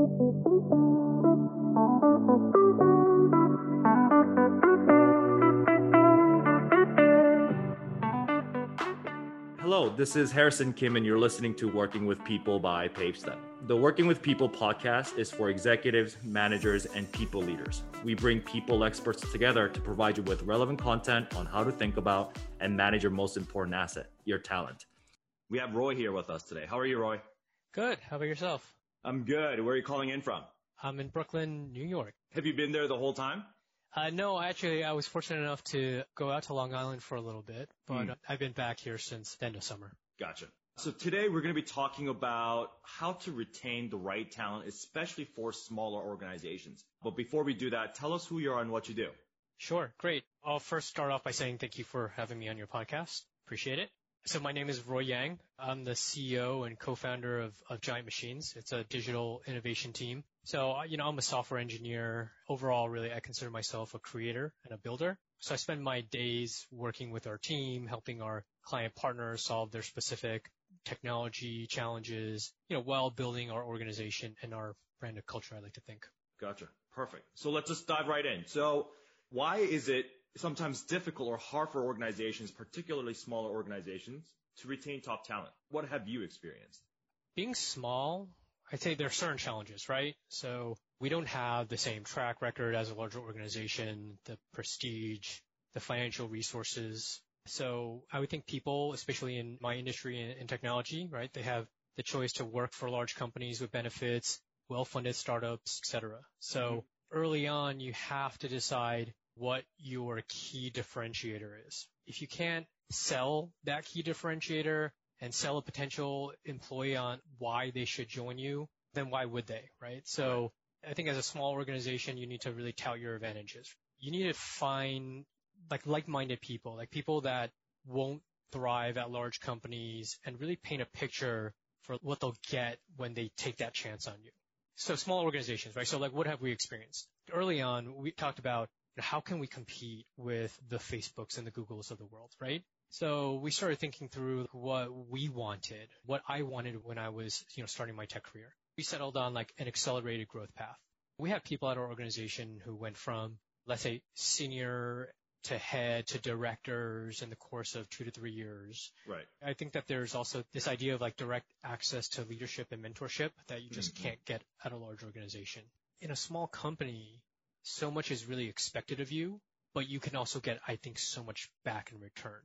Hello, this is Harrison Kim, and you're listening to Working with People by PaveStep. The Working with People podcast is for executives, managers, and people leaders. We bring people experts together to provide you with relevant content on how to think about and manage your most important asset, your talent. We have Roy here with us today. How are you, Roy? Good. How about yourself? I'm good. Where are you calling in from? I'm in Brooklyn, New York. Have you been there the whole time? Uh, no, actually, I was fortunate enough to go out to Long Island for a little bit, but Mm. I've been back here since the end of summer. Gotcha. So today we're going to be talking about how to retain the right talent, especially for smaller organizations. But before we do that, tell us who you are and what you do. Sure. Great. I'll first start off by saying thank you for having me on your podcast. Appreciate it. So my name is Roy Yang. I'm the CEO and co-founder of, of Giant Machines. It's a digital innovation team. So, uh, you know, I'm a software engineer. Overall, really, I consider myself a creator and a builder. So I spend my days working with our team, helping our client partners solve their specific technology challenges, you know, while building our organization and our brand of culture, I like to think. Gotcha. Perfect. So let's just dive right in. So why is it sometimes difficult or hard for organizations, particularly smaller organizations, to retain top talent? What have you experienced? being small, I'd say there are certain challenges, right? So we don't have the same track record as a larger organization, the prestige, the financial resources. So I would think people, especially in my industry in, in technology, right, they have the choice to work for large companies with benefits, well-funded startups, et cetera. So mm-hmm. early on, you have to decide what your key differentiator is. If you can't sell that key differentiator and sell a potential employee on why they should join you, then why would they, right? So I think as a small organization, you need to really tout your advantages. You need to find like like-minded people, like people that won't thrive at large companies and really paint a picture for what they'll get when they take that chance on you. So small organizations, right? So like what have we experienced? Early on, we talked about how can we compete with the Facebooks and the Googles of the world, right? So we started thinking through what we wanted, what I wanted when I was, you know, starting my tech career. We settled on like an accelerated growth path. We have people at our organization who went from, let's say, senior to head to directors in the course of two to three years. Right. I think that there's also this idea of like direct access to leadership and mentorship that you just Mhm. can't get at a large organization. In a small company, so much is really expected of you, but you can also get, I think, so much back in return.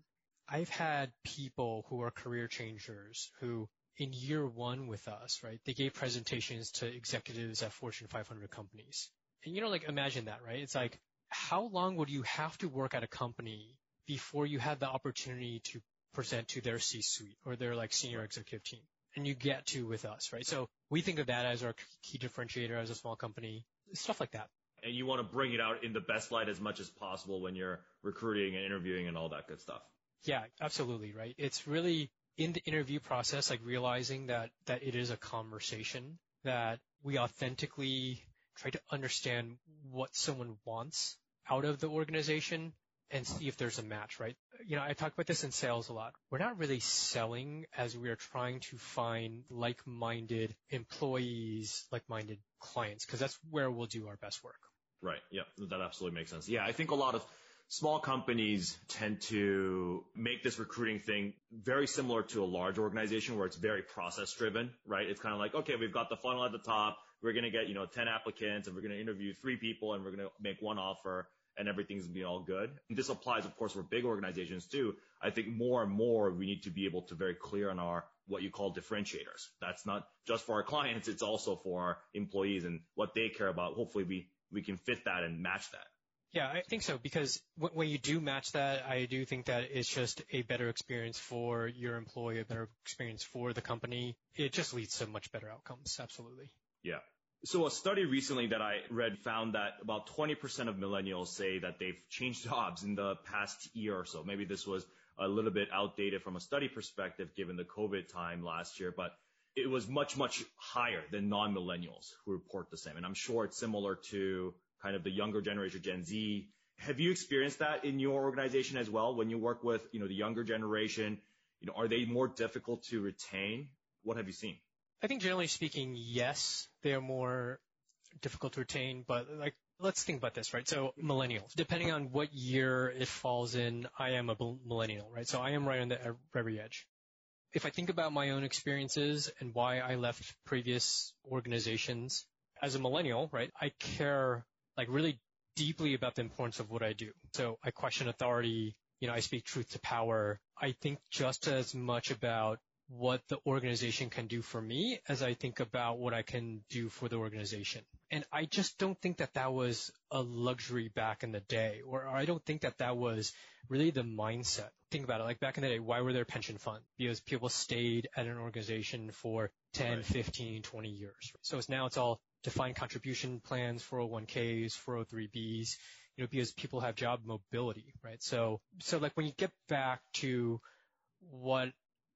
I've had people who are career changers who in year one with us, right, they gave presentations to executives at Fortune 500 companies. And you know, like imagine that, right? It's like, how long would you have to work at a company before you had the opportunity to present to their C-suite or their like senior executive team? And you get to with us, right? So we think of that as our key differentiator as a small company, stuff like that. And you want to bring it out in the best light as much as possible when you're recruiting and interviewing and all that good stuff. Yeah, absolutely, right? It's really in the interview process, like realizing that, that it is a conversation, that we authentically try to understand what someone wants out of the organization and see if there's a match, right? You know, I talk about this in sales a lot. We're not really selling as we are trying to find like-minded employees, like-minded clients, because that's where we'll do our best work. Right. Yeah. That absolutely makes sense. Yeah. I think a lot of small companies tend to make this recruiting thing very similar to a large organization where it's very process driven, right? It's kind of like, okay, we've got the funnel at the top. We're going to get, you know, 10 applicants and we're going to interview three people and we're going to make one offer and everything's going to be all good. And this applies, of course, for big organizations too. I think more and more we need to be able to very clear on our what you call differentiators. That's not just for our clients. It's also for our employees and what they care about. Hopefully we, we can fit that and match that. Yeah, I think so because when you do match that, I do think that it's just a better experience for your employee, a better experience for the company. It just leads to much better outcomes. Absolutely. Yeah. So a study recently that I read found that about 20% of millennials say that they've changed jobs in the past year or so. Maybe this was a little bit outdated from a study perspective given the COVID time last year, but it was much, much higher than non-millennials who report the same. And I'm sure it's similar to kind of the younger generation, Gen Z. Have you experienced that in your organization as well? When you work with, you know, the younger generation, you know, are they more difficult to retain? What have you seen? I think generally speaking, yes, they are more difficult to retain, but like, let's think about this, right? So millennials, depending on what year it falls in, I am a millennial, right? So I am right on the very edge. If I think about my own experiences and why I left previous organizations as a millennial, right? I care like really deeply about the importance of what I do. So I question authority. You know, I speak truth to power. I think just as much about what the organization can do for me as I think about what I can do for the organization. And I just don't think that that was a luxury back in the day, or I don't think that that was really the mindset. Think about it. Like back in the day, why were there pension funds? Because people stayed at an organization for 10, right. 15, 20 years. So it's now it's all defined contribution plans, 401ks, 403bs, you know, because people have job mobility, right? So, so like when you get back to what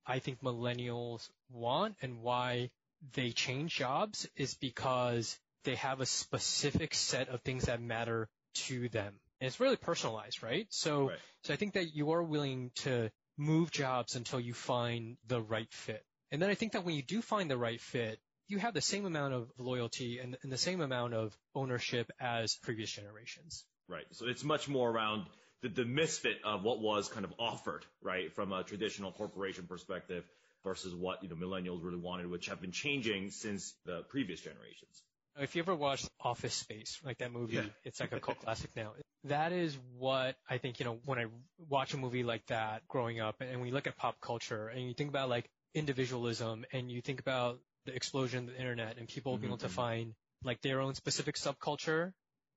I think millennials want and why they change jobs is because they have a specific set of things that matter to them. And it's really personalized, right? So, right. so I think that you are willing to move jobs until you find the right fit. And then I think that when you do find the right fit, you have the same amount of loyalty and, and the same amount of ownership as previous generations. Right. So it's much more around the, the misfit of what was kind of offered, right, from a traditional corporation perspective versus what, you know, millennials really wanted, which have been changing since the previous generations. If you ever watched Office Space, like that movie, yeah. it's like a cult classic now. That is what I think, you know, when I watch a movie like that growing up and we look at pop culture and you think about like individualism and you think about the explosion of the internet and people mm-hmm. being able to mm-hmm. find like their own specific subculture.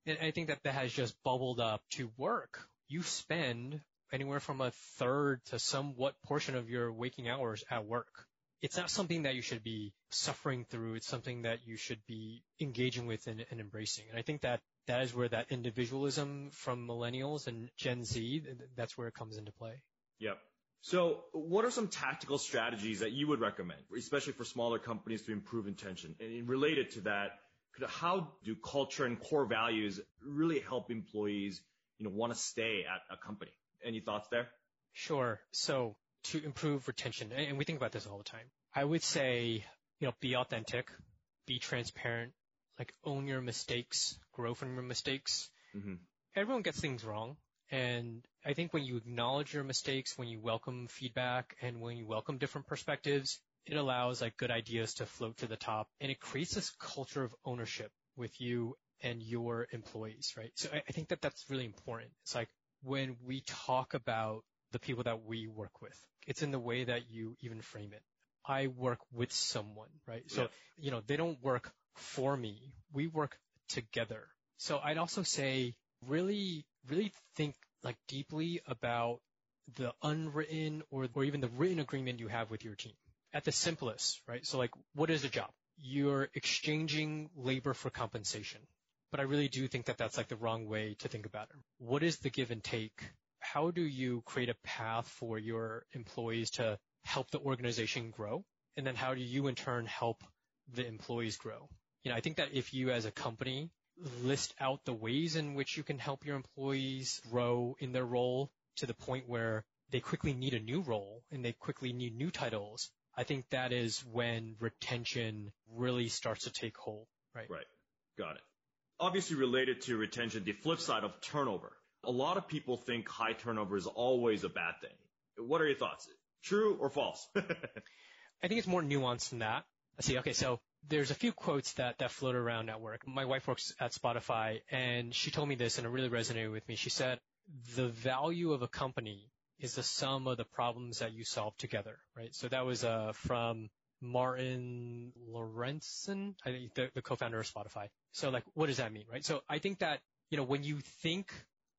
And I think that that has just bubbled up to work you spend anywhere from a third to somewhat portion of your waking hours at work. It's not something that you should be suffering through. It's something that you should be engaging with and, and embracing. And I think that that is where that individualism from millennials and Gen Z, that's where it comes into play. Yep. So what are some tactical strategies that you would recommend, especially for smaller companies to improve intention? And related to that, how do culture and core values really help employees you know, want to stay at a company. Any thoughts there? Sure. So to improve retention, and we think about this all the time, I would say, you know, be authentic, be transparent, like own your mistakes, grow from your mistakes. Mm-hmm. Everyone gets things wrong. And I think when you acknowledge your mistakes, when you welcome feedback and when you welcome different perspectives, it allows like good ideas to float to the top and it creates this culture of ownership with you and your employees, right? So I, I think that that's really important. It's like when we talk about the people that we work with, it's in the way that you even frame it. I work with someone, right? So, yeah. you know, they don't work for me. We work together. So I'd also say really, really think like deeply about the unwritten or, or even the written agreement you have with your team. At the simplest, right? So like, what is a job? You're exchanging labor for compensation but I really do think that that's like the wrong way to think about it. What is the give and take? How do you create a path for your employees to help the organization grow? And then how do you in turn help the employees grow? You know, I think that if you as a company list out the ways in which you can help your employees grow in their role to the point where they quickly need a new role and they quickly need new titles, I think that is when retention really starts to take hold, right? Right. Got it obviously related to retention, the flip side of turnover. A lot of people think high turnover is always a bad thing. What are your thoughts? True or false? I think it's more nuanced than that. Let's see. Okay. So there's a few quotes that, that float around at work. My wife works at Spotify and she told me this and it really resonated with me. She said, the value of a company is the sum of the problems that you solve together, right? So that was, uh, from Martin Lorentzon, I think the, the co-founder of Spotify. So like, what does that mean, right? So I think that, you know, when you think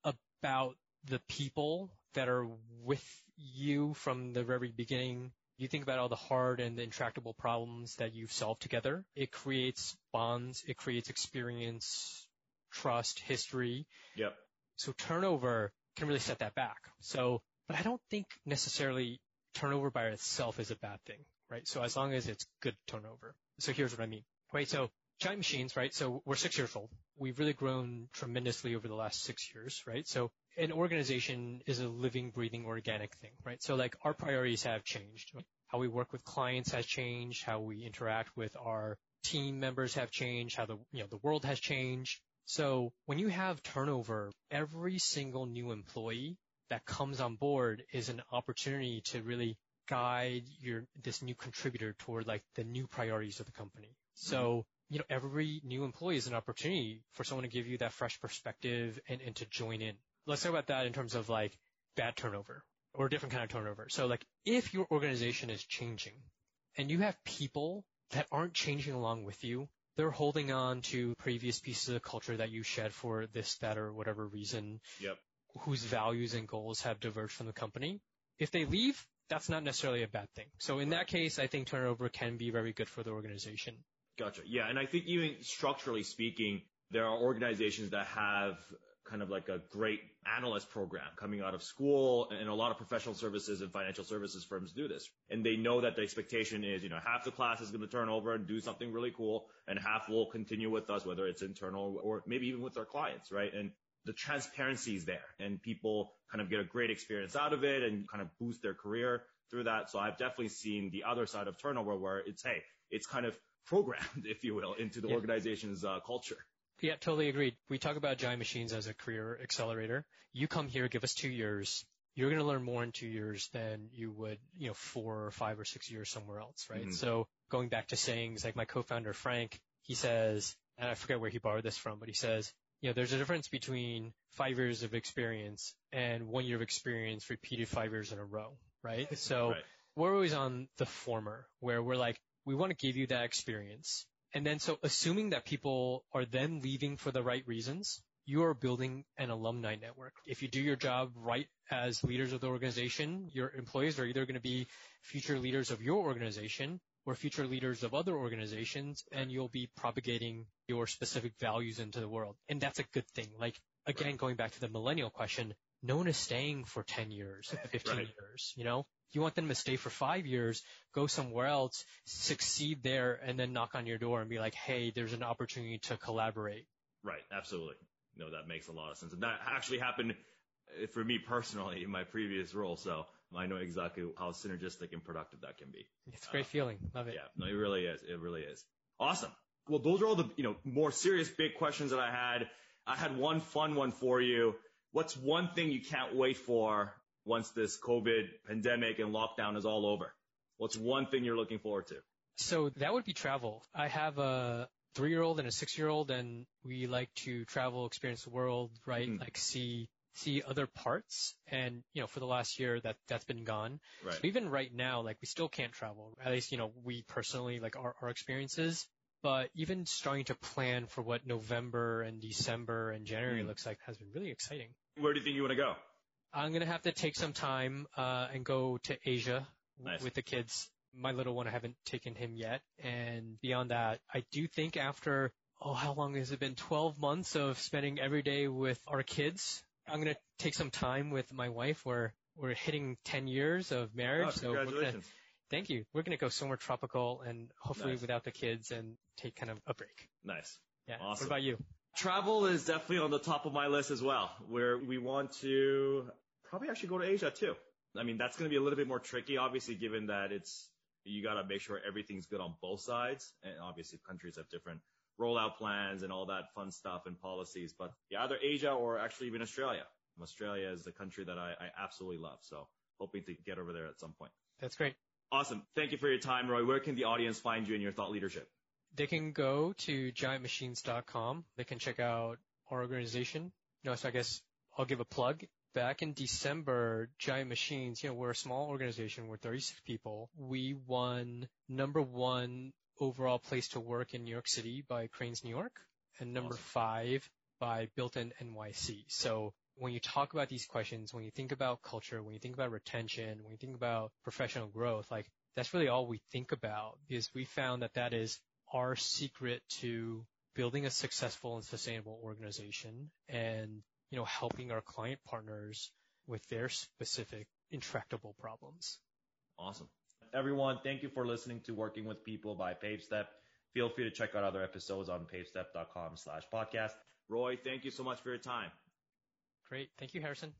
about the people that are with you from the very beginning, you think about all the hard and the intractable problems that you've solved together. It creates bonds. It creates experience, trust, history. Yep. So turnover can really set that back. So, but I don't think necessarily turnover by itself is a bad thing right? So as long as it's good turnover. So here's what I mean, right? So giant machines, right? So we're six years old. We've really grown tremendously over the last six years, right? So an organization is a living, breathing, organic thing, right? So like our priorities have changed. how we work with clients has changed, how we interact with our team members have changed, how the, you know, the world has changed. So when you have turnover, every single new employee that comes on board is an opportunity to really guide your, this new contributor toward like the new priorities of the company. Mm-hmm. So, you know, every new employee is an opportunity for someone to give you that fresh perspective and, and to join in. Let's talk about that in terms of like bad turnover or a different kind of turnover. So like if your organization is changing and you have people that aren't changing along with you, they're holding on to previous pieces of culture that you shed for this, that, or whatever reason. Yep. Whose values and goals have diverged from the company. If they leave, that's not necessarily a bad thing. So in that case, I think turnover can be very good for the organization. Gotcha. Yeah. And I think even structurally speaking, there are organizations that have kind of like a great analyst program coming out of school and a lot of professional services and financial services firms do this. And they know that the expectation is, you know, half the class is going to turn over and do something really cool and half will continue with us, whether it's internal or maybe even with our clients, right? And the transparency is there and people kind of get a great experience out of it and kind of boost their career through that. So I've definitely seen the other side of turnover where it's, hey, it's kind of programmed, if you will, into the yeah. organization's uh, culture. Yeah, totally agreed. We talk about Giant Machines as a career accelerator. You come here, give us two years. You're going to learn more in two years than you would, you know, four or five or six years somewhere else, right? Mm-hmm. So going back to sayings like my co-founder Frank, he says, and I forget where he borrowed this from, but he says, you know, there's a difference between five years of experience and one year of experience repeated five years in a row, right? So right. we're always on the former where we're like, we want to give you that experience. And then so assuming that people are then leaving for the right reasons, you are building an alumni network. If you do your job right as leaders of the organization, your employees are either going to be future leaders of your organization or future leaders of other organizations and you'll be propagating your specific values into the world. And that's a good thing. Like again, right. going back to the millennial question, no one is staying for 10 years, 15 right. years, you know? You want them to stay for five years, go somewhere else, succeed there, and then knock on your door and be like, hey, there's an opportunity to collaborate. Right. Absolutely. No, that makes a lot of sense. And that actually happened uh, for me personally in my previous role. So I know exactly how synergistic and productive that can be. It's a great uh, feeling. Love it. Yeah. No, it really is. It really is. Awesome. Well, those are all the, you know, more serious big questions that I had. I had one fun one for you. What's one thing you can't wait for once this COVID pandemic and lockdown is all over? What's one thing you're looking forward to? So that would be travel. I have a three year old and a six year old and we like to travel, experience the world, right? Mm. Like see, see other parts. And, you know, for the last year that, that's been gone. Right. So even right now, like we still can't travel. At least, you know, we personally, like our, our experiences. But even starting to plan for what November and December and January mm. looks like has been really exciting. Where do you think you want to go? I'm gonna have to take some time uh, and go to Asia nice. with the kids. My little one, I haven't taken him yet, and beyond that, I do think after oh, how long has it been? 12 months of spending every day with our kids. I'm gonna take some time with my wife. Where we're hitting 10 years of marriage, oh, so we're gonna. Thank you. We're gonna go somewhere tropical and hopefully nice. without the kids and take kind of a break. Nice. Yeah. Awesome. What about you? Travel is definitely on the top of my list as well, where we want to probably actually go to Asia too. I mean, that's going to be a little bit more tricky, obviously, given that it's, you got to make sure everything's good on both sides. And obviously countries have different rollout plans and all that fun stuff and policies, but yeah, either Asia or actually even Australia. Australia is the country that I, I absolutely love. So hoping to get over there at some point. That's great. Awesome. Thank you for your time, Roy. Where can the audience find you and your thought leadership? they can go to giantmachines.com. They can check out our organization. You know, so I guess I'll give a plug. Back in December, Giant Machines, you know, we're a small organization. We're 36 people. We won number one overall place to work in New York City by Crain's New York and number awesome. five by Built in NYC. So when you talk about these questions, when you think about culture, when you think about retention, when you think about professional growth, like that's really all we think about because we found that that is our secret to building a successful and sustainable organization and, you know, helping our client partners with their specific intractable problems. Awesome. Everyone, thank you for listening to Working with People by PaveStep. Feel free to check out other episodes on pavestep.com slash podcast. Roy, thank you so much for your time. Great. Thank you, Harrison.